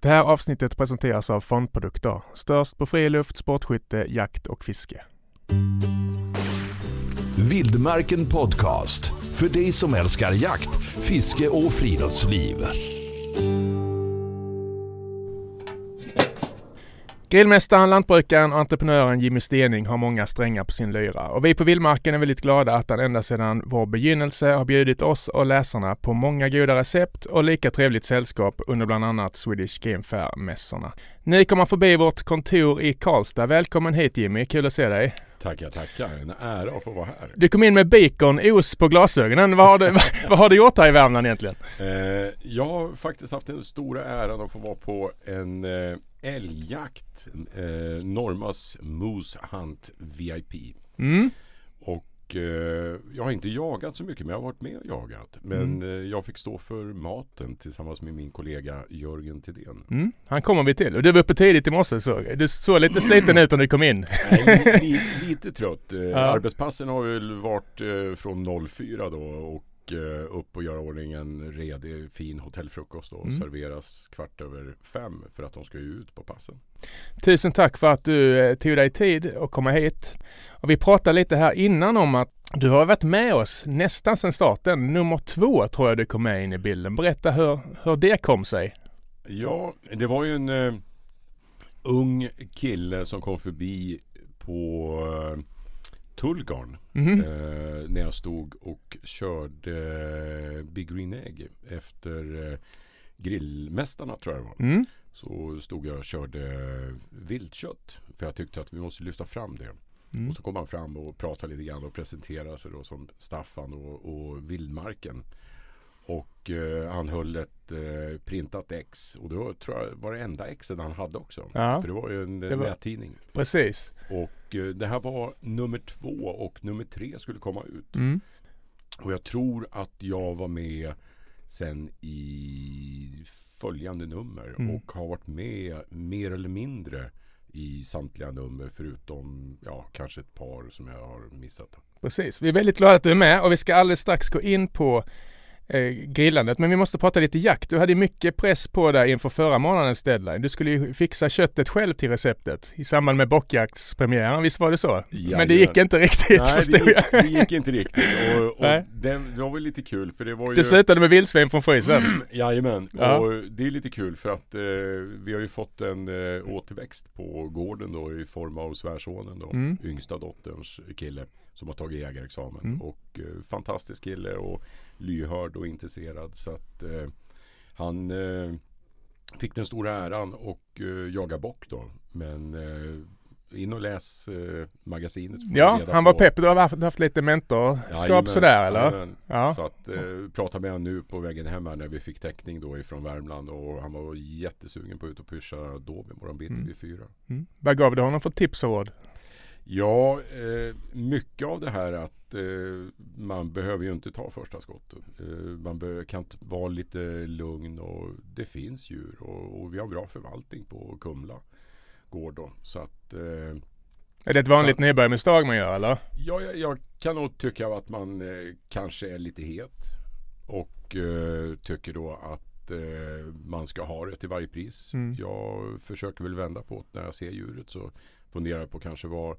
Det här avsnittet presenteras av Fondprodukter, störst på friluft, sportskytte, jakt och fiske. Vildmarken Podcast. För dig som älskar jakt, fiske och friluftsliv. Grillmästaren, lantbrukaren och entreprenören Jimmy Stening har många strängar på sin lyra och vi på Vildmarken är väldigt glada att han ända sedan vår begynnelse har bjudit oss och läsarna på många goda recept och lika trevligt sällskap under bland annat Swedish Game Fair-mässorna. Ni kommer förbi vårt kontor i Karlstad. Välkommen hit Jimmy, kul att se dig. Tackar, tackar. En ära att få vara här. Du kom in med bacon, os på glasögonen. Vad har du, vad har du gjort här i Värmland egentligen? Eh, jag har faktiskt haft den stora äran att få vara på en eh, älgjakt. Eh, Normas Moose Hunt VIP. Mm. Och eh, jag har inte jagat så mycket men jag har varit med och jagat. Men eh, jag fick stå för maten tillsammans med min kollega Jörgen Tidén. Mm. Han kommer vi till. Och du var uppe tidigt i morse såg. Du såg lite sliten ut när du kom in. Nej, li, li, lite trött. Eh, Ja. Arbetspassen har väl varit eh, från 04 då och eh, upp och göra ordning en redig fin hotellfrukost och Mm. serveras kvart över fem för att de ska ju ut på passen. Tusen tack för att du eh, tog dig tid att komma hit. Och vi pratade lite här innan om att du har varit med oss nästan sedan starten. Nummer två tror jag du kom med in i bilden. Berätta hur, hur det kom sig. Ja, det var ju en eh, ung kille som kom förbi på eh, Tullgarn Mhm. eh, när jag stod och körde Big Green Egg efter eh, Grillmästarna tror jag det var. Mm. Så stod jag och körde viltkött. För jag tyckte att vi måste lyfta fram det. Mm. Och så kom han fram och pratade lite grann och presenterade sig då som Staffan och, och Vildmarken. Och eh, han höll ett eh, printat ex. Och då tror jag var det enda exen han hade också. Ja. För det var ju en Det var- nättidning. Precis. Och eh, det här var nummer två och nummer tre skulle komma ut. Mm. Och jag tror att jag var med sen i följande nummer Mm. och har varit med mer eller mindre i samtliga nummer förutom ja, kanske ett par som jag har missat. Precis. Vi är väldigt glada att du är med och vi ska alldeles strax gå in på eh, grillandet. Men vi måste prata lite jakt. Du hade mycket press på dig inför förra månadens deadline. Du skulle ju fixa köttet själv till receptet i samband med bockjaktspremiären. Visst var det så? Men det gick inte riktigt Nej, förstod det jag. gick, det gick inte riktigt. Och, och det, det var väl lite kul för det var ju Det slutade med vildsvin från frysen. Jajamän, Ja. och det är lite kul för att eh, vi har ju fått en eh, återväxt på gården då i form av svärsonen då, Mm. yngsta dotterns kille som har tagit jägarexamen. Mm. Och eh, fantastisk kille och lyhörd och intresserad så att eh, han eh, fick den stora äran och eh, jaga bock då. Men eh, in och läs eh, magasinet. Ja, han var pepp. Du har haft, haft lite mentorskap Jajamän, sådär eller? jajamän. Ja. Så att eh, prata med honom nu på vägen hem här när vi fick täckning då ifrån Värmland och han var jättesugen på att ut och pusha Dov imorgon bitti Mm. vid fyra. Mm. Vad gav du honom för tips och råd? Ja, eh, mycket av det här att eh, man behöver ju inte ta första skottet. Eh, man kan vara lite lugn och det finns djur och, och vi har bra förvaltning på Kumla gård då. Så att Är det ett vanligt nybörjarmisstag man gör eller? Ja, jag, jag kan nog tycka att man kanske är lite het. Och tycker då att man ska ha det till varje pris. Mm. Jag försöker väl vända på det när jag ser djuret. Så funderar jag på kanske vad,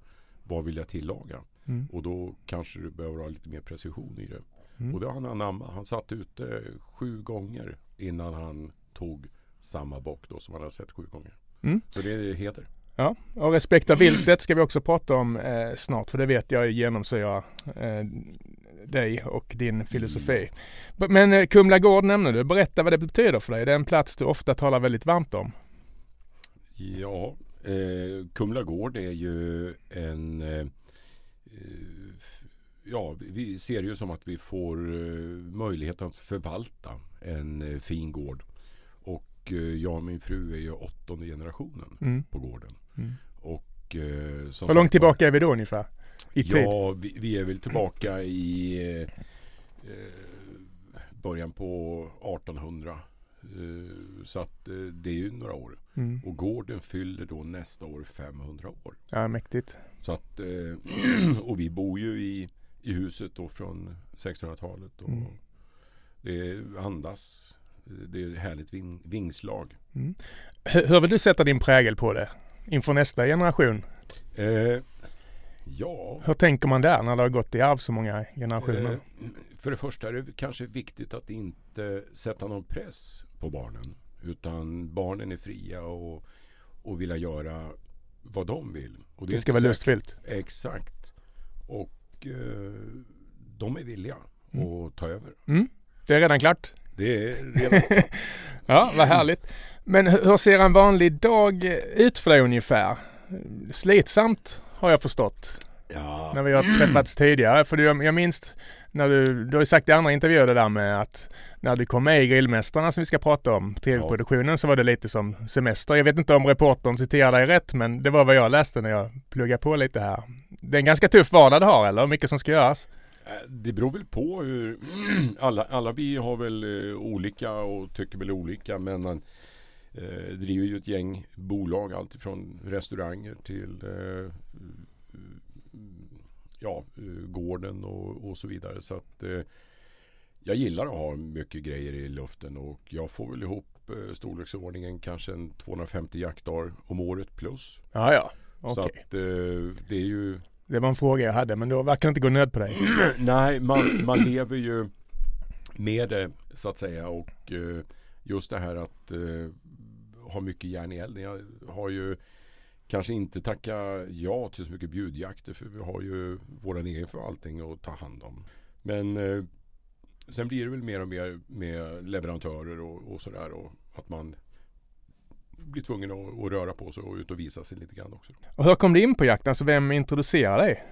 vad vill jag tillaga. Mm. Och då kanske du behöver ha lite mer precision i det. Mm. Och det har han anammat. Han satt ute sju gånger innan han tog samma bock då som han har sett sju gånger. Mm. Så det är heder. Ja, och respekt av viltet ska vi också prata om eh, snart för det vet jag genomsyrar eh, dig och din filosofi. B- Men eh, Kumla Gård nämnde du. Berätta vad det betyder för dig. Det är en plats du ofta talar väldigt varmt om. Ja, eh, Kumla Gård är ju en eh, eh, Ja, vi ser ju som att vi får eh, möjlighet att förvalta en eh, fin gård. Och eh, jag och min fru är ju åttonde generationen Mm. på gården. Mm. Och eh, Hur långt tillbaka är vi då ungefär? I tid? Ja, vi, vi är väl tillbaka i början på 1800. Eh, så att eh, det är ju några år. Mm. Och gården fyller då nästa år 500 år. Ja, mäktigt. Så att, eh, och vi bor ju i, i huset då från 1600-talet. Och Mm. Det andas Det är härligt ving, vingslag. Mm. Hur, hur vill du sätta din prägel på det inför nästa generation? Eh, ja, Hur tänker man där när det har gått i arv så många generationer? eh, för det första är det kanske viktigt att inte sätta någon press på barnen. Utan barnen är fria och, och vilja göra vad de vill. Och det, är ska vara lustfyllt. Exakt. Och eh, de är villiga Mm. att ta över. Det är redan klart. Det är redan Ja, vad härligt. Men hur hur ser en vanlig dag ut för dig ungefär? Slitsamt har jag förstått ja. när vi har träffats tidigare. För jag, jag minns när du, du har ju sagt i andra intervjuer det där med att när du kom med i Grillmästarna som vi ska prata om, tv-produktionen, så var det lite som semester. Jag vet inte om reportern citerar dig rätt, men det var vad jag läste när jag pluggade på lite här. Det är en ganska tuff vardag du har, eller? Mycket som ska göras. Eh, Det beror väl på hur alla, alla vi har väl eh, olika och tycker väl olika men eh, driver ju ett gäng bolag alltifrån restauranger till eh, ja, eh, gården och, och så vidare så att eh, jag gillar att ha mycket grejer i luften och jag får väl ihop eh, storleksordningen kanske en 250 jaktdagar om året plus. Ja, ja. Så Okej. att eh, det är ju Det var en fråga jag hade, men då verkar det inte gå nöd på dig. Nej, man, man lever ju med det så att säga och eh, just det här att eh, ha mycket järn i elden. Jag har ju kanske inte tackat ja till så mycket bjudjakter för vi har ju våran egen förvaltning att ta hand om. Men eh, sen blir det väl mer och mer med leverantörer och, och sådär och att man blir tvungen att, att röra på sig och ut och visa sig lite grann också. Och hur kom du in på jakt? Alltså vem introducerade dig?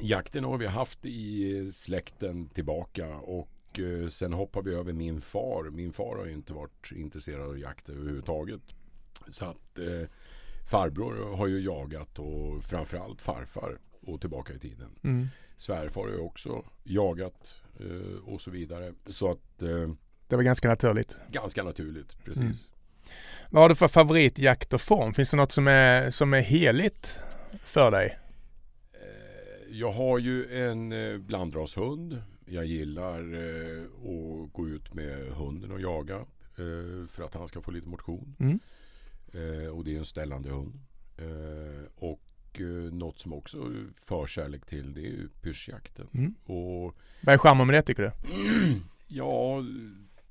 Jakten har vi haft i släkten tillbaka och eh, sen hoppar vi över min far. Min far har ju inte varit intresserad av jakt överhuvudtaget. Så att eh, farbror har ju jagat och framförallt farfar och tillbaka i tiden. Mm. Svärfar har ju också jagat eh, och så vidare. Så att eh, Det var ganska naturligt. ganska naturligt, precis. Vad har du för favoritjakt och form? Finns det något som är, som är heligt för dig? Eh, Jag har ju en eh, blandrashund. Jag gillar eh, att gå ut med hunden och jaga för att han ska få lite motion. Mm. Eh, och det är en ställande hund. Eh, och eh, något som också är förkärlek till det är ju pyrschjakten. Mm. Och Vad är charmen med det tycker du? ja,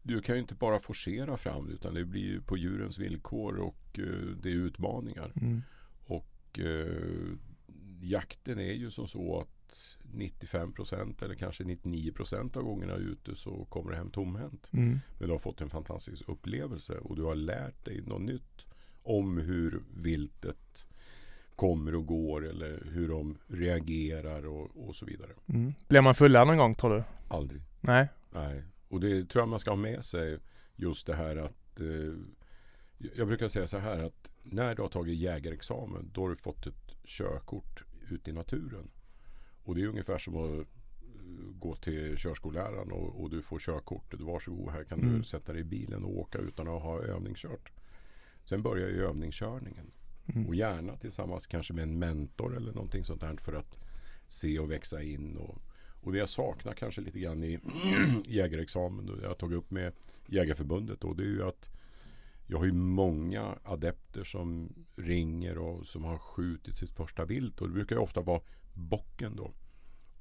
du kan ju inte bara forcera fram det utan det blir ju på djurens villkor och eh, det är utmaningar. Mm. Och eh, jakten är ju som så att 95% eller kanske 99% av gångerna ute så kommer du hem tomhänt. Mm. Men du har fått en fantastisk upplevelse och du har lärt dig något nytt om hur viltet kommer och går eller hur de reagerar och, och så vidare. Mm. Blir man fullare någon gång tror du? Aldrig. Nej. Nej. Och det tror jag man ska ha med sig just det här att eh, jag brukar säga så här att när du har tagit jägarexamen då har du fått ett körkort ute i naturen. Och det är ungefär som att eh, gå till körskolläraren och, och du får körkortet. Varsågod här kan Mm. du sätta dig i bilen och åka utan att ha övningskört. Sen börjar ju övningskörningen. Mm. Och gärna tillsammans kanske med en mentor eller någonting sånt där för att se och växa in. Och, och det jag saknar kanske lite grann i jägarexamen, då jag har tagit upp med Jägarförbundet då, det är ju att jag har ju många adepter som ringer och som har skjutit sitt första vilt och det brukar ju ofta vara bocken då.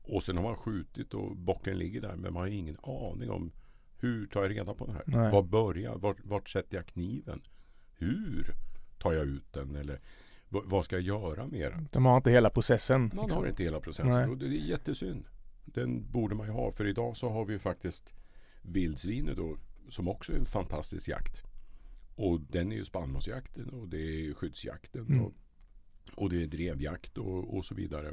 Och sen har man skjutit och bocken ligger där men man har ingen aning om hur tar jag reda på den här? Nej. Var börjar vart, vart sätter jag kniven? Hur tar jag ut den? Eller vad, ska jag göra med den? De har inte hela processen. Man liksom. har inte hela processen Nej. och det är jättesynd. Den borde man ju ha för idag så har vi ju faktiskt vildsvinet då som också är en fantastisk jakt. Och den är ju spannmålsjakten och det är skyddsjakten Mm. och, och det är drevjakt och, och så vidare.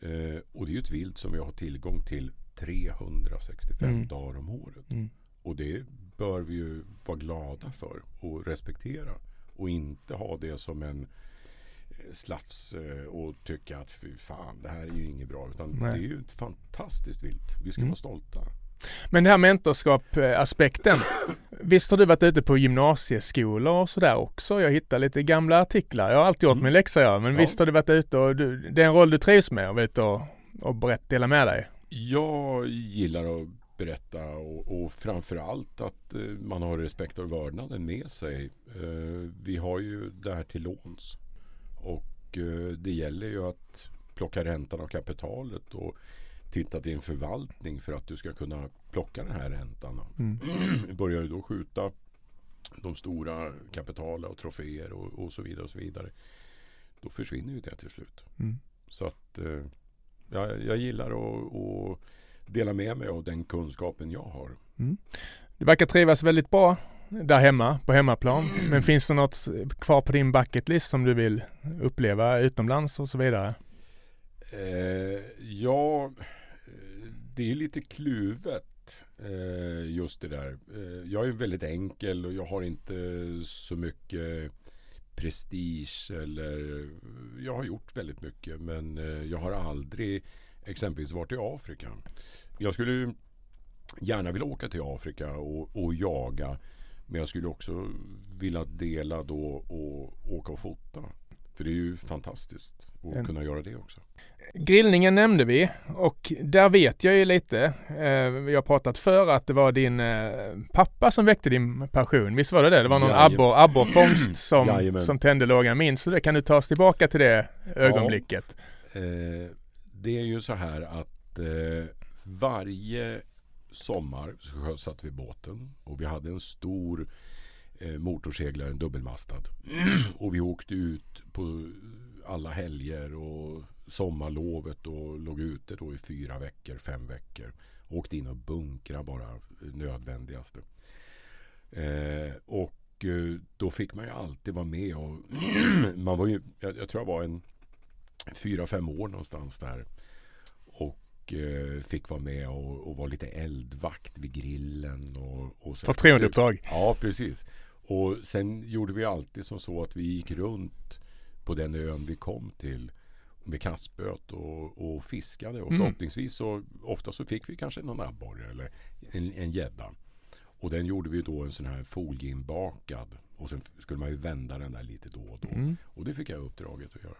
Eh, och det är ju ett vilt som vi har tillgång till 365 Mm. dagar om året. Mm. Och det bör vi ju vara glada för och respektera. Och inte ha det som en eh, slafs eh, och tycka att fy fan det här är ju inget bra. Utan Nej. det är ju ett fantastiskt vilt. Vi ska Mm. vara stolta. Men det här mentorskap-aspekten. Visst har du varit ute på gymnasieskolor och sådär också? Jag hittar lite gamla artiklar. Jag har alltid gjort Mm. min läxa jag. Men Ja. visst har du varit ute och du, det är en roll du trivs med vara ute och, och berätta, dela med dig? Jag gillar att berätta och, och framförallt att eh, man har respekt och vördnaden med sig. Eh, vi har ju det här till låns. Och eh, det gäller ju att plocka räntan av kapitalet och titta till en förvaltning för att du ska kunna plocka den här räntan. Mm. Börjar du då skjuta de stora kapitala och troféer och, och så vidare och så vidare. Då försvinner ju det till slut. Mm. Så att eh, jag, jag gillar att, att dela med mig av den kunskapen jag har. Du verkar trivas väldigt bra där hemma, på hemmaplan. Men finns det något kvar på din bucket list som du vill uppleva utomlands och så vidare? Eh, ja, eh, det är lite kluvet eh, just det där. Eh, jag är väldigt enkel och jag har inte så mycket prestige eller jag har gjort väldigt mycket men eh, jag har aldrig exempelvis varit i Afrika. Jag skulle gärna vilja åka till Afrika och, och jaga men jag skulle också vilja dela då och åka och fota. För det är ju fantastiskt att En- kunna göra det också. Grillningen nämnde vi och där vet jag ju lite, eh, vi har pratat för att det var din eh, pappa som väckte din passion. Visst var det det? Det var någon abborrfångst som, Jajamän. som tände lågan. Det? Kan du ta oss tillbaka till det ögonblicket? Eh, det är ju så här att eh, varje sommar så sjösatte vi båten och vi hade en stor eh, motorseglare, en dubbelmastad. och vi åkte ut på alla helger och sommarlovet och låg ute då i fyra veckor, fem veckor. Åkte in och bunkra bara eh, nödvändigaste. Eh, och eh, då fick man ju alltid vara med och man var ju, jag, jag tror jag var en fyra, fem år någonstans där. Och eh, fick vara med och, och vara lite eldvakt vid grillen. Och, och Förtroendeuppdrag. Ja, precis. Och sen gjorde vi alltid som så att vi gick runt på den ön vi kom till med kastspöt och, och fiskade. Och Mm. förhoppningsvis så ofta så fick vi kanske någon abborre eller en en gädda. Och den gjorde vi då en sån här folieinbakad. Och sen skulle man ju vända den där lite då och då. Mm. Och det fick jag uppdraget att göra.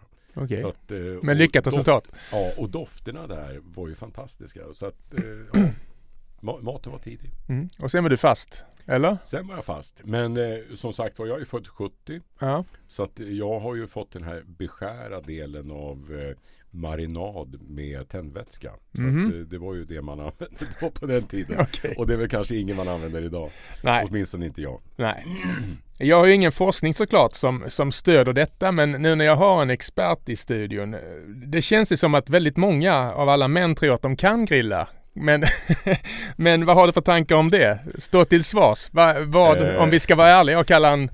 Så att, eh, och lyckat doft- resultat. Ja, och dofterna där var ju fantastiska. Så att eh, ja, ma- maten var tidig. Mm. Och sen var du fast, eller? Sen var jag fast. Men eh, som sagt var, jag är född 70. Ja. Så att jag har ju fått den här beskära delen av eh, marinad med tändvätska. Så Mhm. att, eh, det var ju det man använde då på den tiden. Okej. Och det är väl kanske ingen man använder idag. Nej. Åtminstone inte jag. Nej. Jag har ju ingen forskning såklart som, som stöder detta men nu när jag har en expert i studion. eh, Det känns ju som att väldigt många av alla män tror att de kan grilla. Men, men vad har du för tankar om det? Stå till svars. Va, vad, Eh. Om vi ska vara ärliga och kalla en,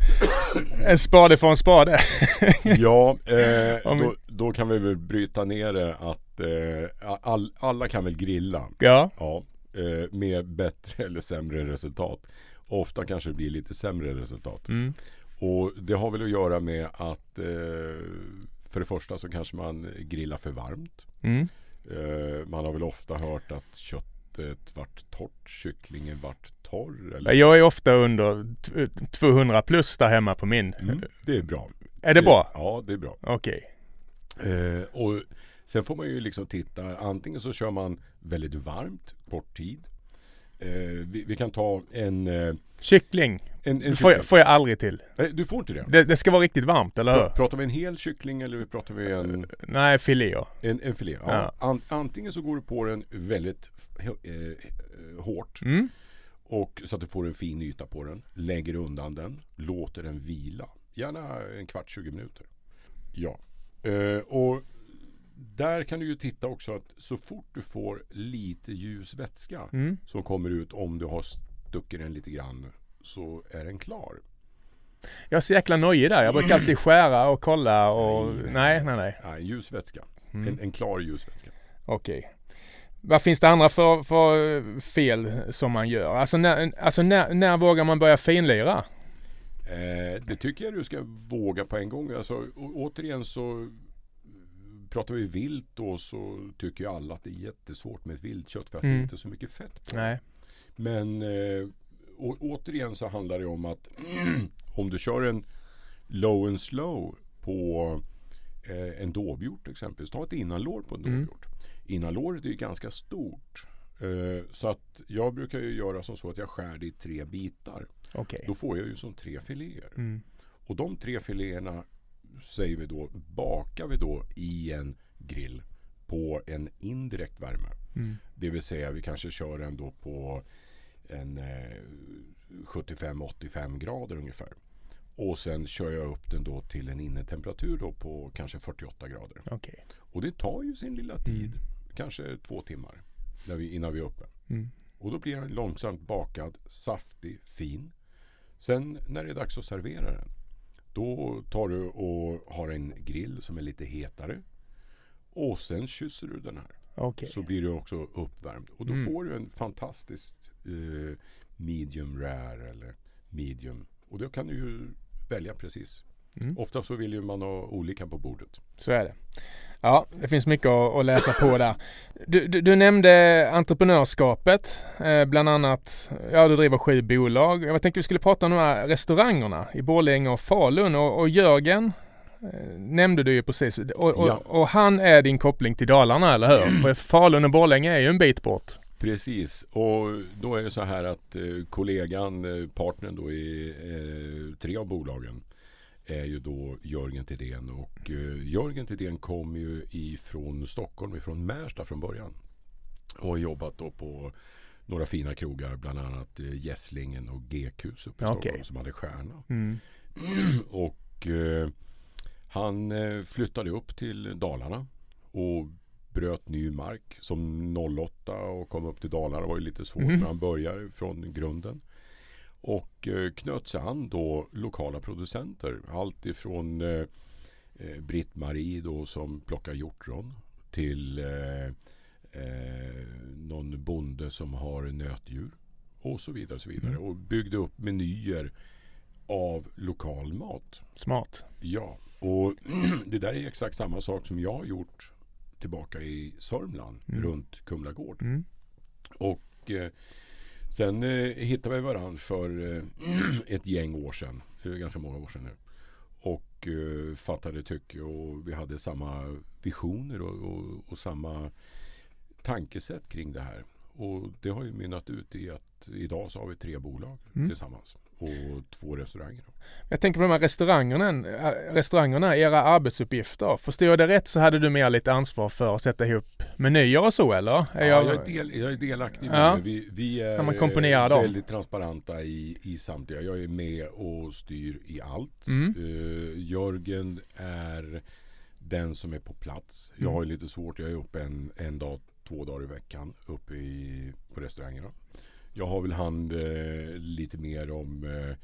en spade för en spade. Ja, eh, då, då kan vi väl bryta ner det att eh, all, alla kan väl grilla. Ja. Ja, eh, med bättre eller sämre resultat. Ofta kanske det blir lite sämre resultat. Mm. Och det har väl att göra med att eh, för det första så kanske man grillar för varmt. Mm. Eh, man har väl ofta hört att köttet vart torrt, kycklingen vart torr. Eller? Jag är ofta under t- 200 plus där hemma på min. Mm, det är bra. Är det bra? Ja, det är bra. Okej. Eh, och sen får man ju liksom titta. Antingen så kör man väldigt varmt, kort tid. Eh, vi, vi kan ta en... Kyckling en, en får jag, får jag aldrig till. Nej, du får inte det. Det, det ska vara riktigt varmt, eller hur? Pra- Pratar vi en hel kyckling eller pratar vi en, Nej, filéer. en, en filé? Ja. Ja. An, antingen så går du på den väldigt eh, eh, hårt Mm. och så att du får en fin yta på den. Lägger undan den, låter den vila. Gärna en kvart, 20 minuter. Ja. Eh, och där kan du ju titta också att så fort du får lite ljus vätska Mm. som kommer ut om du har stuckit den lite grann så är den klar. Jag är så jäkla nojig där. Jag brukar alltid skära och kolla och... Nej, Nej, nej, nej, nej. Nej, ljus vätska. Mm. En, en klar ljus vätska. Okej. Vad finns det andra för, för fel som man gör? Alltså, när, alltså när, när vågar man börja finlira? Eh, det tycker jag du ska våga på en gång. Alltså, återigen så pratar vi vilt då så tycker ju alla att det är jättesvårt med ett viltkött för att det Mm. är inte är så mycket fett på det. Nej. Men eh, å, återigen så handlar det om att om du kör en low and slow på eh, en dovhjort exempelvis. Ta ett innanlår på en Mm. dovhjort. Innanlåret är ju ganska stort. Eh, så att jag brukar ju göra som så att jag skär det i tre bitar. Okej. Då får jag ju som tre filéer. Mm. Och de tre filéerna säger vi då, bakar vi då i en grill på en indirekt värme. Mm. Det vill säga vi kanske kör den då på en eh, 75-85 grader ungefär. Och sen kör jag upp den då till en innetemperatur då på kanske 48 grader. Okej. Och det tar ju sin lilla tid. Kanske två timmar när vi, innan vi är uppe. Mm. Och då blir den långsamt bakad, saftig, fin. Sen när det är dags att servera den. Då tar du och har en grill som är lite hetare. Och sen kysser du den här. Okej. Så blir du också uppvärmd. Och då Mm. får du en fantastisk eh, medium rare eller medium. Och då kan du ju välja precis. Mm. Ofta så vill ju man ha olika på bordet. Så är det. Ja, det finns mycket att, läsa på där. Du, du, du nämnde entreprenörskapet, eh, bland annat, ja du driver sju bolag. Jag tänkte vi skulle prata om de här restaurangerna i Borlänge och Falun och, och Jörgen nämnde du ju precis. Och, och, Ja. och han är din koppling till Dalarna, eller hur? För Falun och Borlänge är ju en bit bort. Precis, och då är det så här att eh, kollegan, eh, partnern då i eh, tre av bolagen är ju då Jörgen Tidén och eh, Jörgen Tidén kom ju ifrån Stockholm, ifrån Märsta från början och har jobbat då på några fina krogar, bland annat eh, Gässlingen och Gekhus uppe i Okej. Stockholm som hade stjärna. Mm. och eh, han eh, flyttade upp till Dalarna och bröt ny mark som 08 och kom upp till Dalarna. Det var ju lite svårt Mhm. när han började från grunden. Och eh, knöt sig an då lokala producenter. Allt ifrån eh, eh, Britt-Marie då som plockar hjortron till eh, eh, någon bonde som har nötdjur och så vidare. Och, så vidare. Mm. och byggde upp menyer av lokal mat. Smart. Ja, och det där är exakt samma sak som jag har gjort tillbaka i Sörmland Mm. runt Kumlagård. Mm. Och eh, sen eh, hittade vi varandra för eh, ett gäng år sedan. Ganska många år sedan nu. Och eh, fattade tycke och vi hade samma visioner och, och, och samma tankesätt kring det här. Och det har ju mynnat ut i att idag så har vi tre bolag Mm. tillsammans och två restauranger. Jag tänker på de här restaurangerna, restaurangerna, era arbetsuppgifter. Förstår jag det rätt så hade du mer lite ansvar för att sätta ihop menyer och så eller? Är Ja, jag... jag, är del, jag är delaktig i Ja. det. Vi, vi är dem. väldigt transparenta i, i samtliga. Jag är med och styr i allt. Mm. Eh, Jörgen är den som är på plats. Jag Mm. har lite svårt. Jag är uppe en, en dag, två dagar i veckan uppe i, på restaurangerna. Jag har väl hand eh, lite mer om eh,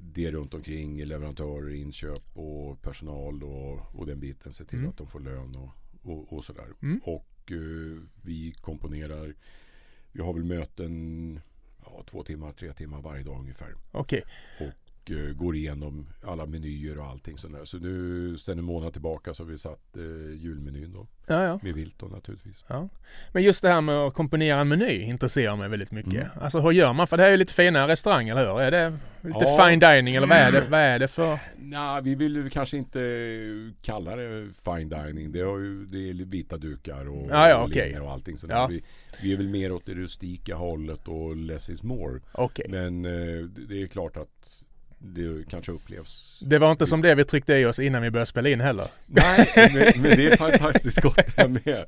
det runt omkring leverantörer, inköp och personal och, och den biten. Se till Mm. att de får lön och, och, och sådär. Mm. Och eh, vi komponerar. Vi har väl möten ja, två timmar, tre timmar varje dag ungefär. Okej. Och eh, går igenom alla menyer och allting sånt där. Så nu sedan en månad tillbaka så har vi satt eh, julmenyn då. Ja, ja. Med vilt då naturligtvis. Ja. Men just det här med att komponera en meny intresserar mig väldigt mycket. Mm. Alltså hur gör man? För det här är ju lite finare restaurang, eller hur? Är det lite Ja. fine dining eller vad är det, vad är det för? Nej, vi vill ju kanske inte kalla det fine dining. Det, har ju, det är vita dukar och, Ja, ja, och linne och allting sånt Ja. Vi, vi är väl mer åt det rustika hållet och less is more. Okej. Men eh, det är klart att det kanske upplevs Det var inte som det vi tryckte i oss innan vi började spela in heller. Nej, men, men det är fantastiskt gott det här med.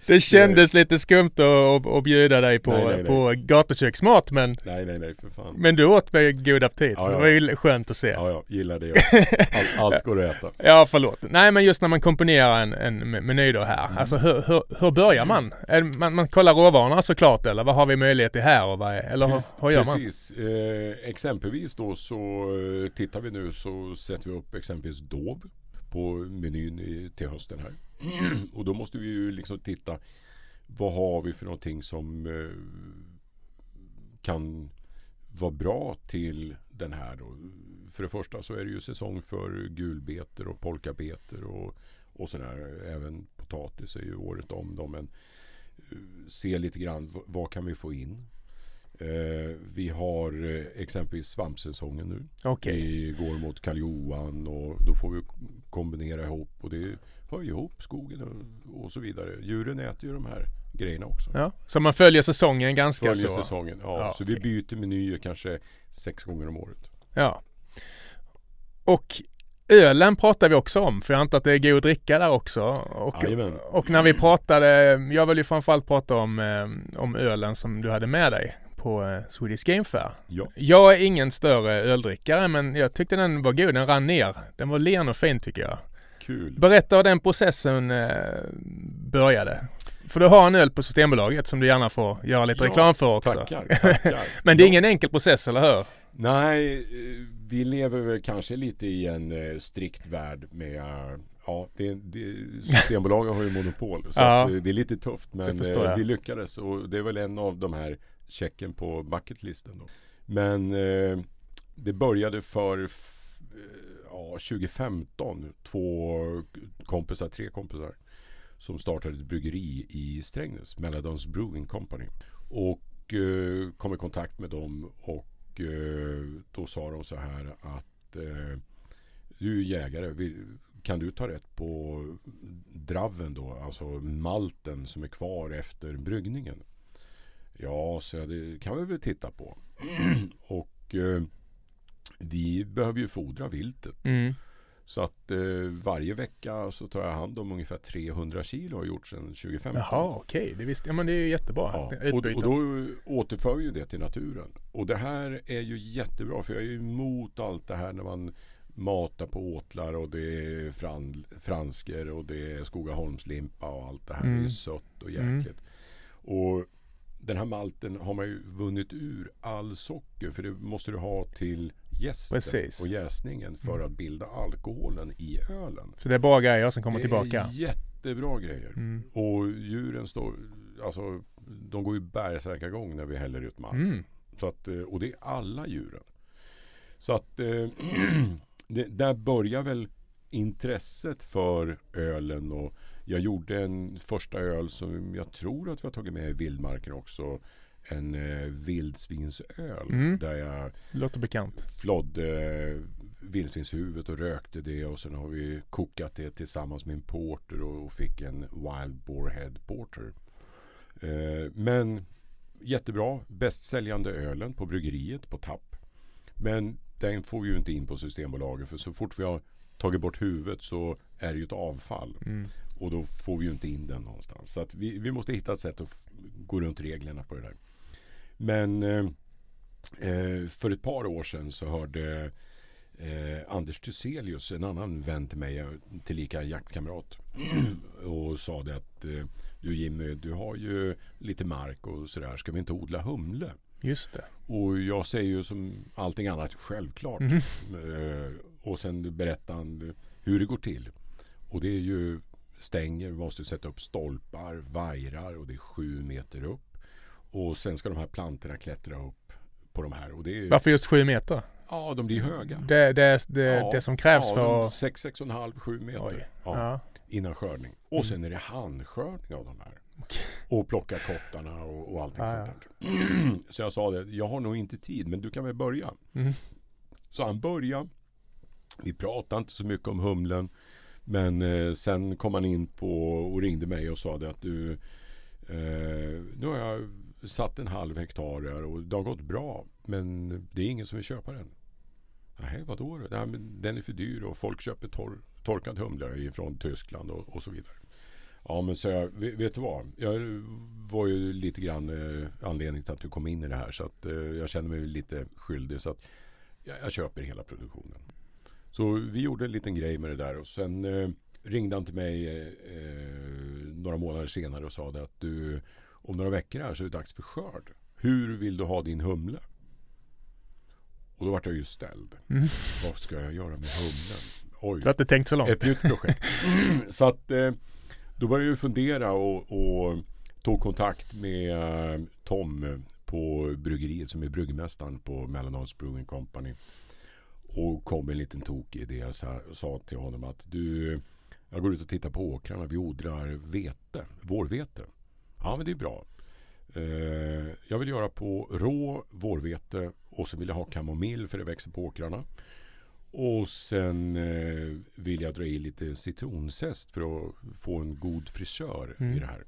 Det kändes lite skumt att, att, bjuda dig på, Nej, nej, nej. på gatuköksmat men, Nej, nej, nej för fan. men du åt med god aptit. Ja, ja. Det var ju skönt att se. Ja, ja, gillar det. Allt, allt går att äta. Ja, förlåt. Nej, men just när man komponerar en, en me- meny då här. Mm. Alltså hur, hur, hur börjar man? Man? Man kollar råvarorna såklart eller vad har vi möjlighet till här och vad eller hur, hur gör man? Precis. Eh, exempelvis då så så eh, tittar vi nu så sätter vi upp exempelvis Dov på menyn i, till hösten här. Och då måste vi ju liksom titta vad har vi för någonting som eh, kan vara bra till den här då. För det första så är det ju säsong för gulbeter och polkabeter och, och sådär. Även potatis är ju året om då men eh, se lite grann vad kan vi få in. Eh, vi har eh, exempelvis svampsäsongen nu. Okej. Vi går mot Karl och då får vi kombinera ihop och det hör ihop skogen och, och så vidare. Djuren äter ju de här grejerna också. Ja. Så man följer säsongen ganska Följer så? säsongen. Ja, Ja, så okej. vi byter menyer kanske sex gånger om året. Ja. Och ölen pratar vi också om, för jag antar att det är god dricka där också. Och, och när vi pratade, jag vill ju framförallt prata om, eh, om ölen som du hade med dig på eh, Swedish Game Fair. Ja. Jag är ingen större öldrickare, men jag tyckte den var god. Den rann ner. Den var len och fin tycker jag. Kul. Berätta hur den processen eh, började. För du har en öl på Systembolaget som du gärna får göra lite Ja, reklam för också. Tackar, tackar. Men det är Ja. ingen enkel process, eller hur? Nej, eh, vi lever väl kanske lite i en strikt värld med Ja, det, det, Systembolaget har ju monopol så Ja. det är lite tufft men vi lyckades och det är väl en av de här checken på bucketlisten. Då. Men eh, det började för eh, ja, 2015 två kompisar, tre kompisar som startade ett bryggeri i Strängnäs, Melladons Brewing Company. Och eh, kom i kontakt med dem och eh, då sa de så här att eh, du är jägare, kan du ta rätt på draven då, alltså malten som är kvar efter bryggningen? Ja, så det kan vi väl titta på. och eh, vi behöver ju fodra viltet. Mm. Så att eh, varje vecka så tar jag hand om ungefär 300 kilo har gjort sedan 2015. Jaha, okej. Det visste ja, men det är ju jättebra. Ja, och, och då återför ju det till naturen. Och det här är ju jättebra för jag är ju emot allt det här när man matar på åtlar och det är fran, fransker och det är Skogaholmslimpa och allt det här. Det är Mm. ju sött och Mm. jäkligt. Och den här malten har man ju vunnit ur all socker för det måste du ha till jästen Precis. och jäsningen för Mm. att bilda alkoholen i ölen. Så det är bra grejer som kommer det tillbaka. är jättebra grejer. Mm. Och djuren står, alltså de går ju bärsärkagång när vi häller ut mark. Mm. Så att, eh, och det är alla djuren. Så att eh, det, där börjar väl intresset för ölen och jag gjorde en första öl som jag tror att vi har tagit med i vildmarken också. En eh, vildsvinsöl Mm. där jag låter bekant. flodde vildsvinshuvudet och rökte det och sen har vi kokat det tillsammans med en porter och fick en Wild Boarhead Porter. Eh, men jättebra, bästsäljande ölen på bryggeriet på tapp. Men den får vi ju inte in på Systembolaget för så fort vi har tagit bort huvudet så är det ju ett avfall Mm. Och då får vi ju inte in den någonstans. Så att vi, vi måste hitta ett sätt att gå runt reglerna på det där. Men eh, eh, för ett par år sedan så hörde eh, Anders Thyselius, en annan vän till mig, tillika jaktkamrat, och sa det att eh, du Jimmy, du har ju lite mark och sådär, ska vi inte odla humle? Just det. Och jag säger ju som allting annat självklart. Mhm. Eh, och sen berättar han hur det går till. Och det är ju stänger, vi måste sätta upp stolpar, vajrar och det är sju meter upp. Och sen ska de här plantorna klättra upp på de här. Och det är, Varför just sju meter? Ja, de blir höga. Det, det, det, Ja, det som krävs ja, för de att... sex, sex och en halv, sju meter. Oj. Ja, Ja. Innan skördning. Och Mm. sen är det handskördning av de här. Och plocka kottarna och, och allting sånt där. Så jag sa det, jag har nog inte tid men du kan väl börja. Mm. Så han började. Vi pratade inte så mycket om humlen. Men eh, sen kom han in på och ringde mig och sa det att du eh, Nu har jag satt en halv hektar här och det har gått bra. Men det är ingen som vill köpa den. Nej, vadå då? Nej, men den är för dyr och folk köper torr, torkad humle från Tyskland och, och så vidare. Ja men så jag, vet vet du vad? Jag var ju lite grann eh, anledning till att du kom in i det här så att eh, jag känner mig lite skyldig så att jag, jag köper hela produktionen. Så vi gjorde en liten grej med det där och sen eh, ringde han till mig eh, eh, några månader senare och sa det att du om några veckor här så är det dags för skörd. Hur vill du ha din humle? Och då vart jag ju ställd. Mm. Vad ska jag göra med humlen? Oj, Du har inte tänkt så långt. ett nytt projekt. så att eh, då började jag fundera och, och tog kontakt med eh, Tom på bryggeriet som är bryggmästaren på Mellanösterns Brewing Company. Och kom en liten tokig idé. Jag sa, sa till honom att du, jag går ut och tittar på åkrarna. Vi odlar vete, vårvete. Ja men det är bra. Eh, jag vill göra på rå vårvete och så vill jag ha kamomill för det växer på åkrarna. Och sen eh, vill jag dra i lite citronzest för att få en god frisör Mm. i det här.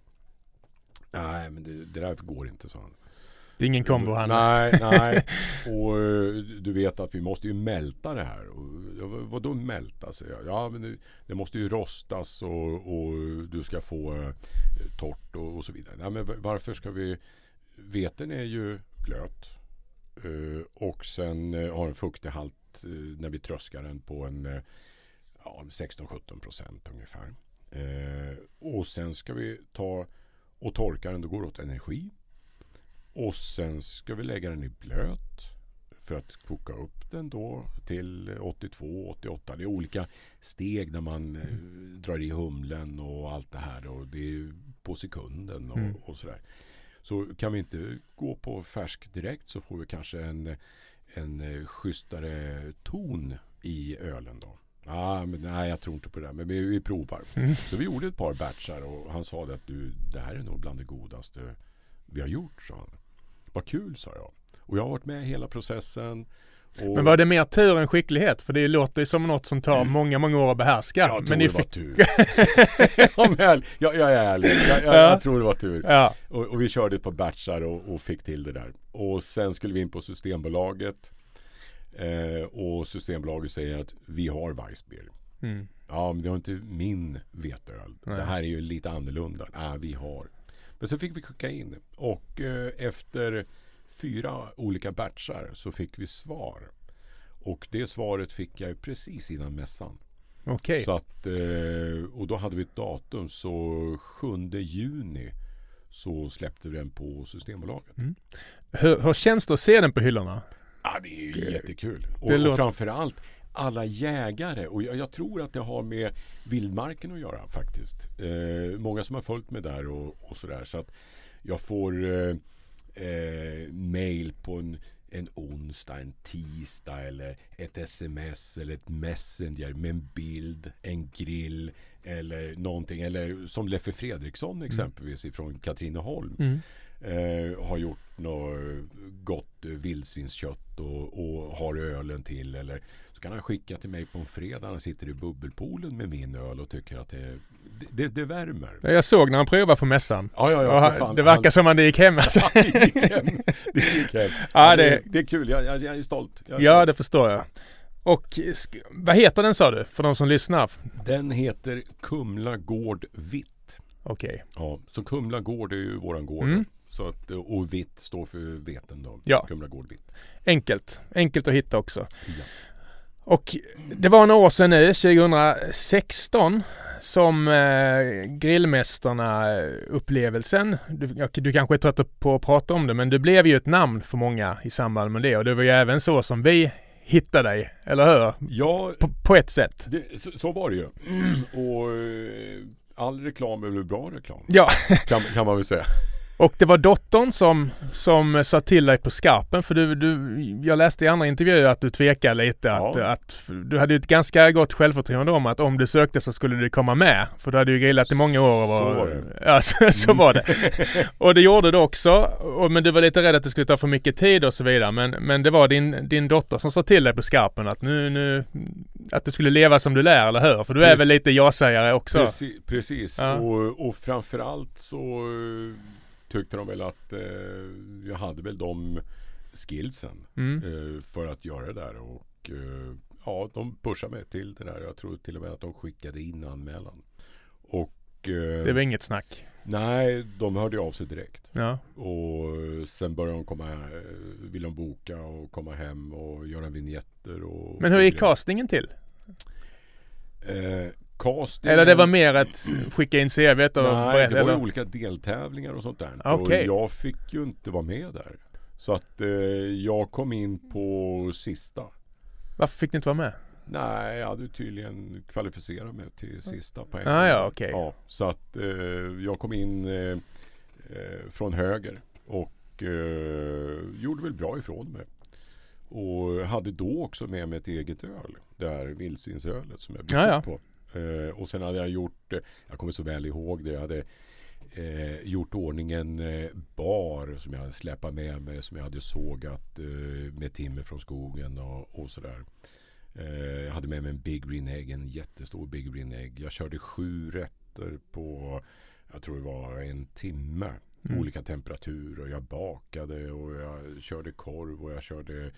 Nej, men det, det där går inte, sa han. Det är ingen kombo han. Nej, nej. Och eh, du vet att vi måste ju mälta det här. Och, vadå mälta? säger jag. Ja, men det, det måste ju rostas och, och du ska få eh, torrt och, och så vidare. Nej, men varför ska vi... Veten är ju blöt. Eh, och sen har en fuktighet eh, när vi tröskar den på en ja, 16-17 procent ungefär. Och sen ska vi ta och torka den. Då går det åt energi. Och sen ska vi lägga den i blöt för att koka upp den då till 82-88. Det är olika steg när man eh, drar i humlen och allt det här. Och det är på sekunden och, Mm. och sådär. Så kan vi inte gå på färsk direkt så får vi kanske en, en eh, schysstare ton i ölen då. Ah, men nej, jag tror inte på det där. Men vi, vi provar. Mm. Så vi gjorde ett par batchar och han sa det att du, det här är nog bland det godaste vi har gjort, sa han. Vad kul, sa jag. Och jag har varit med hela processen. Och Men var det mer tur än skicklighet? För det låter ju som något som tar många, många år att behärska. jag tror men det var fick... tur. ja, men, jag, jag är ärlig. Jag, jag, Ja. jag tror det var tur. Ja, Och, och vi körde ett par batchar och, och fick till det där. Och sen skulle vi in på Systembolaget. Eh, och Systembolaget säger att vi har Weissbier. mm. Ja, men det har inte min veteöl. Nej. Det här är ju lite annorlunda. Nej, vi har. Men sen fick vi skicka in. Och eh, efter fyra olika batchar så fick vi svar. Och det svaret fick jag precis innan mässan. okej. Att, eh, och då hade vi ett datum. Så 7 juni så släppte vi den på Systembolaget. Hur, hur känns det att se den på hyllorna? Ja, det är ju jättekul. Och, det och framförallt alla jägare. Och jag, jag tror att det har med vildmarken att göra faktiskt. Eh, många som har följt mig där och, och sådär. Så att jag får eh, eh, mail på en, en onsdag, en tisdag eller ett sms eller ett messenger med en bild, en grill eller någonting. Eller som Leffe Fredriksson exempelvis ifrån Katrineholm Mm. eh, har gjort något gott vildsvinskött och, och har ölen till. Eller kan han skicka till mig på en fredag. Han sitter i bubbelpoolen med min öl och tycker att det, det, det värmer. Jag såg när han provade på mässan. Ja, ja, ja. han- fan. det verkar som att det gick hem alltså. Han, det gick hem. Det gick hem. Ja, det- det, det är kul. Jag, jag, jag är stolt. Jag är Ja, stolt. det förstår jag. Och vad heter den sa du? För de som lyssnar. Den heter Kumla Gård Vitt. Okej. Ja, så Kumla Gård är ju våran gård. Mm. Så att, och vitt står för veten då. Ja. Kumla Gård Vitt. Enkelt. Enkelt att hitta också. Ja. Och det var några år sedan nu, 2016, som eh, grillmästarna-upplevelsen, du, ja, du kanske är trött på att prata om det, men du blev ju ett namn för många i samband med det och det var ju även så som vi hittade dig, eller hur? Ja, På, på ett sätt. Det, så, så var det ju. Och eh, all reklam är väl bra reklam. Ja, Kan, kan man väl säga. Och det var dottern som, som sa till dig på skarpen för du, du, jag läste i andra intervjuer att du tvekade lite att, Ja. att du hade ett ganska gott självförtroende om att om du sökte så skulle du komma med. För du hade ju grillat i många år. Och Så var det. Ja, så, så Mm. var det. Och det gjorde du också. Och, men du var lite rädd att det skulle ta för mycket tid och så vidare. Men, men det var din, din dotter som sa till dig på skarpen att nu, nu, att du skulle leva som du lär, eller hur? För du är väl lite ja-sägare också? Precis. precis. Ja. Och, och framförallt så tyckte de väl att eh, jag hade väl de skillsen Mm. eh, för att göra det där. Och eh, ja, de pushade mig till det där. Jag tror till och med att de skickade in anmälan. Och eh, Det var inget snack. nej, de hörde av sig direkt. Ja. Och sen började de komma, eh, vill de boka och komma hem och göra vignetter och Men hur gick castingen till? Castingen, Eller det var mer att skicka in CVt och Nej, berätta, det var ju olika deltävlingar och sånt där. Okej. Och jag fick ju inte vara med där. Så att eh, jag kom in på sista. Varför fick ni inte vara med? Nej, jag hade tydligen kvalificerat mig till sista på en Ah, ja, okej. Ja, så att eh, jag kom in eh, eh, från höger och eh, gjorde väl bra ifrån mig. Och hade då också med mig ett eget öl. Det här vildsvinsölet som jag bjöd Ja, ja. på. Eh, och sen hade jag gjort, eh, jag kommer så väl ihåg det, jag hade eh, gjort ordning en eh, bar som jag hade släpat med mig som jag hade sågat eh, med timmer från skogen och, och sådär. Eh, jag hade med mig en Big Green Egg, en jättestor Big Green Egg. Jag körde sju rätter på, jag tror det var en timme. Mm. olika temperaturer. Jag bakade och jag körde korv och jag körde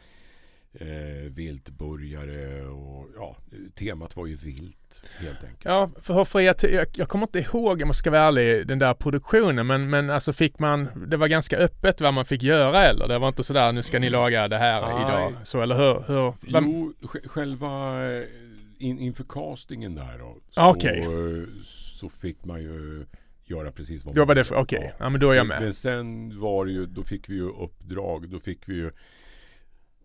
eh, viltburgare och ja, temat var ju vilt helt enkelt. Ja, för, för jag, jag, jag kommer inte ihåg, om jag ska vara ärlig, den där produktionen men, men alltså fick man, det var ganska öppet vad man fick göra eller? Det var inte sådär, nu ska ni laga det här Nej. idag, så eller hur? hur vad- Jo, sj- själva eh, in, inför castingen där då. Så, Ah, okej. eh, så fick man ju göra precis vad då man var det, okej, Ja. ja men då är jag med. men sen var det ju, då fick vi ju uppdrag. Då fick vi ju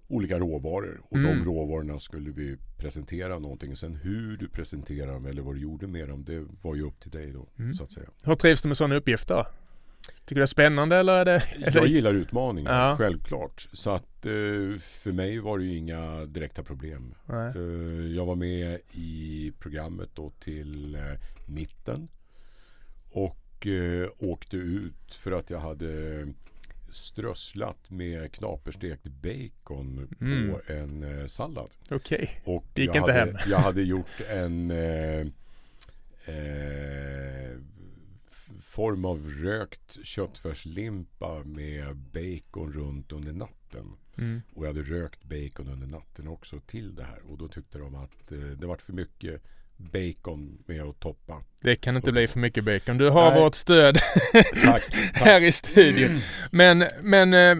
olika råvaror. Och Mm. de råvarorna skulle vi presentera någonting. Sen hur du presenterar dem eller vad du gjorde med dem. Det var ju upp till dig då. Mm. Så att säga. Hur trivs du med sådana uppgifter? Tycker du det är spännande eller är det? Jag Eller? gillar utmaningar, Ja. självklart. Så att eh, för mig var det ju inga direkta problem. Nej. Eh, Jag var med i programmet då till eh, mitten. Och åkte ut för att jag hade strösslat med knaperstekt bacon Mm. på en eh, sallad. Okej. Och Det gick inte hade, hem. Jag hade gjort en eh, eh, form av rökt köttfärslimpa med bacon runt under natten. Mm. Och jag hade rökt bacon under natten också till det här. Och då tyckte de att eh, det var för mycket bacon med att toppa. Det kan inte bli för mycket bacon. Du har Nej. vårt stöd Tack! här i studion. Men, men eh,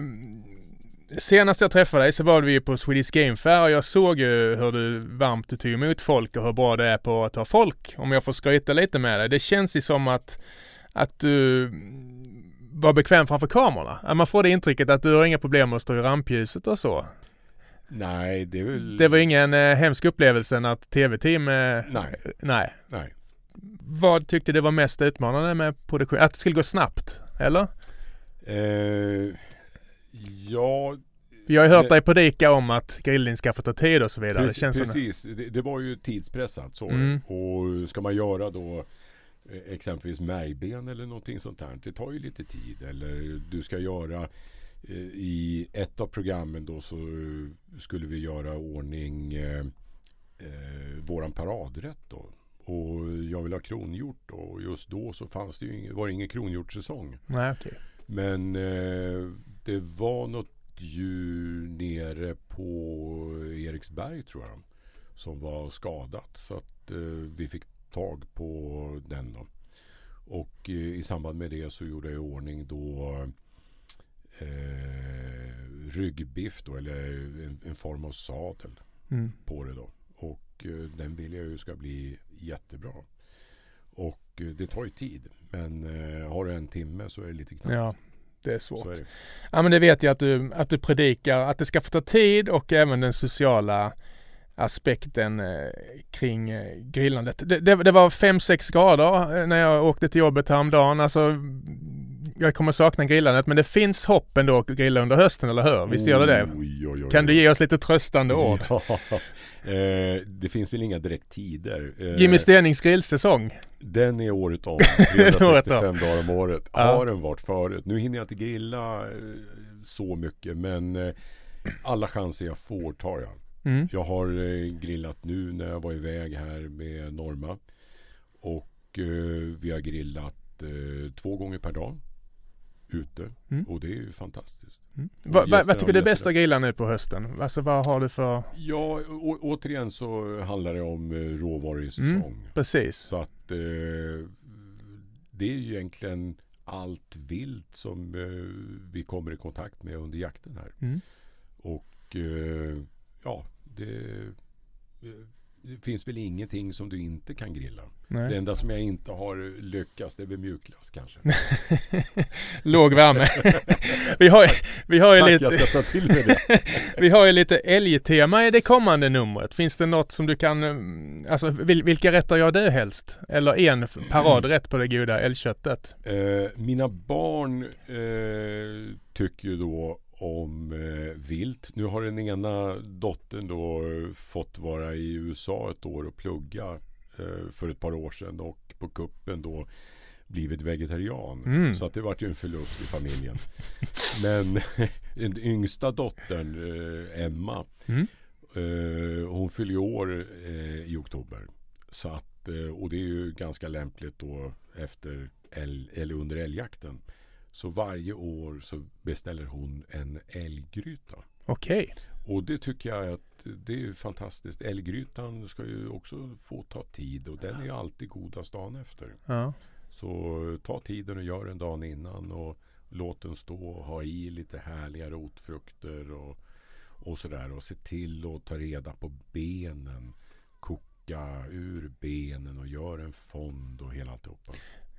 senast jag träffade dig så var vi på Swedish Game Fair och jag såg ju hur du varmt du tog emot folk och hur bra det är på att ta folk. Om jag får skryta lite med dig. Det känns ju som att, att du var bekväm framför kamerorna. Man får det intrycket att du har inga problem med att stå i rampljuset och så. Nej, det är väl... Det var ingen eh, hemsk upplevelse att tv-team... Eh, Nej, nej. nej. Vad tyckte du var mest utmanande med produktion? Att det skulle gå snabbt? Eller? Eh, ja, Jag har hört Det- dig predika om att grillning ska få ta tid och så vidare. Precis, det känns som precis. Det, det var ju tidspressat så. Mm. Och ska man göra då eh, exempelvis märgben eller någonting sånt här. Det tar ju lite tid. Eller du ska göra i ett av programmen då så eh, skulle vi göra ordning eh, eh, våran paradrätt då. Och jag vill ha kronhjort då. Och just då så fanns det ju ingen, var det ingen kronhjortssäsong. Nej, okej. Men eh, det var något djur nere på Eriksberg tror jag. Som var skadat. Så att eh, vi fick tag på den då. Och eh, i samband med det så gjorde jag i ordning då eh, ryggbiff då. Eller en, en form av sadel Mm. på det då. Och eh, den vill jag ju ska bli jättebra. Och eh, det tar ju tid. Men eh, har du en timme så är det lite knappt. Ja, det är svårt. Är det. Ja, men det vet jag att du, att du predikar att det ska få ta tid och även den sociala aspekten eh, kring eh, grillandet. Det, det, det var 5-6 grader eh, när jag åkte till jobbet häromdagen. Alltså, jag kommer sakna grillandet men det finns hopp ändå att grilla under hösten, eller hur? Visst gör det det? Oj, oj, oj, Kan du ge oss lite tröstande ord? Ja, eh, det finns väl inga direkt tider. Eh, Jimmy Stenings grillsäsong. Den är året om. Året 365 om. dagar om året. Har den varit förut. Nu hinner jag inte grilla så mycket. Men alla chanser jag får tar jag. Mm. Jag har eh, grillat nu när jag var iväg här med Norma. Och eh, vi har grillat eh, två gånger per dag. Ute. Mm. Och det är ju fantastiskt. Mm. Va, va, vad tycker du är bäst att grilla nu på hösten? Alltså vad har du för... Ja, å, återigen så handlar det om eh, råvaror i säsong. Precis. Så att eh, det är ju egentligen allt vilt som eh, vi kommer i kontakt med under jakten här. Mm. Och ja, det, det finns väl ingenting som du inte kan grilla. Det Nej. enda som jag inte har lyckats det är väl mjukglass kanske. Låg värme. vi har, vi har ju Tack, lite... jag ska ta till mig det. Vi har ju lite älgtema i det kommande numret. Finns det något som du kan, mm, alltså vil, vilka rätter gör du helst? Eller en paradrätt på det goda älgköttet? Eh, mina barn eh, tycker ju då om eh, vilt. Nu har den ena dottern då eh, fått vara i USA ett år och plugga eh, för ett par år sedan och på kuppen då blivit vegetarian. Mm. Så att det vart ju en förlust i familjen. Men den yngsta dottern, eh, Emma, Mm. eh, hon fyller år eh, i oktober. Så att, och det är ju ganska lämpligt då efter eller under älgjakten. Så varje år så beställer hon en älggryta. Okej. Och det tycker jag att det är fantastiskt. Älggrytan ska ju också få ta tid och den är ju alltid godast dagen efter. Ja. Så ta tiden och gör den dagen innan och låt den stå och ha i lite härliga rotfrukter och, och sådär. Och se till att ta reda på benen. Koka ur benen och gör en fond och hela alltihopa.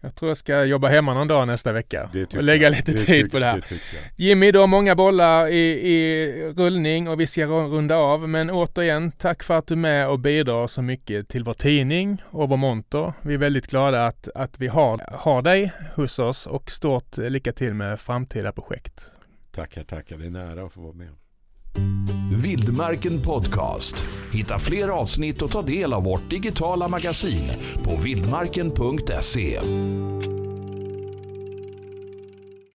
Jag tror jag ska jobba hemma någon dag nästa vecka Det och lägga jag. lite Det tid tyck- på det här. jag. Jimmy, du har många bollar i, i rullning och vi ska ru- runda av. Men återigen, tack för att du är med och bidrar så mycket till vår tidning och vår monter. Vi är väldigt glada att, att vi har, har dig hos oss och stort lycka till med framtida projekt. Tackar, tackar. Det är nära att få vara med. Vildmarken Podcast. Hitta fler avsnitt och ta del av vårt digitala magasin på vildmarken.se.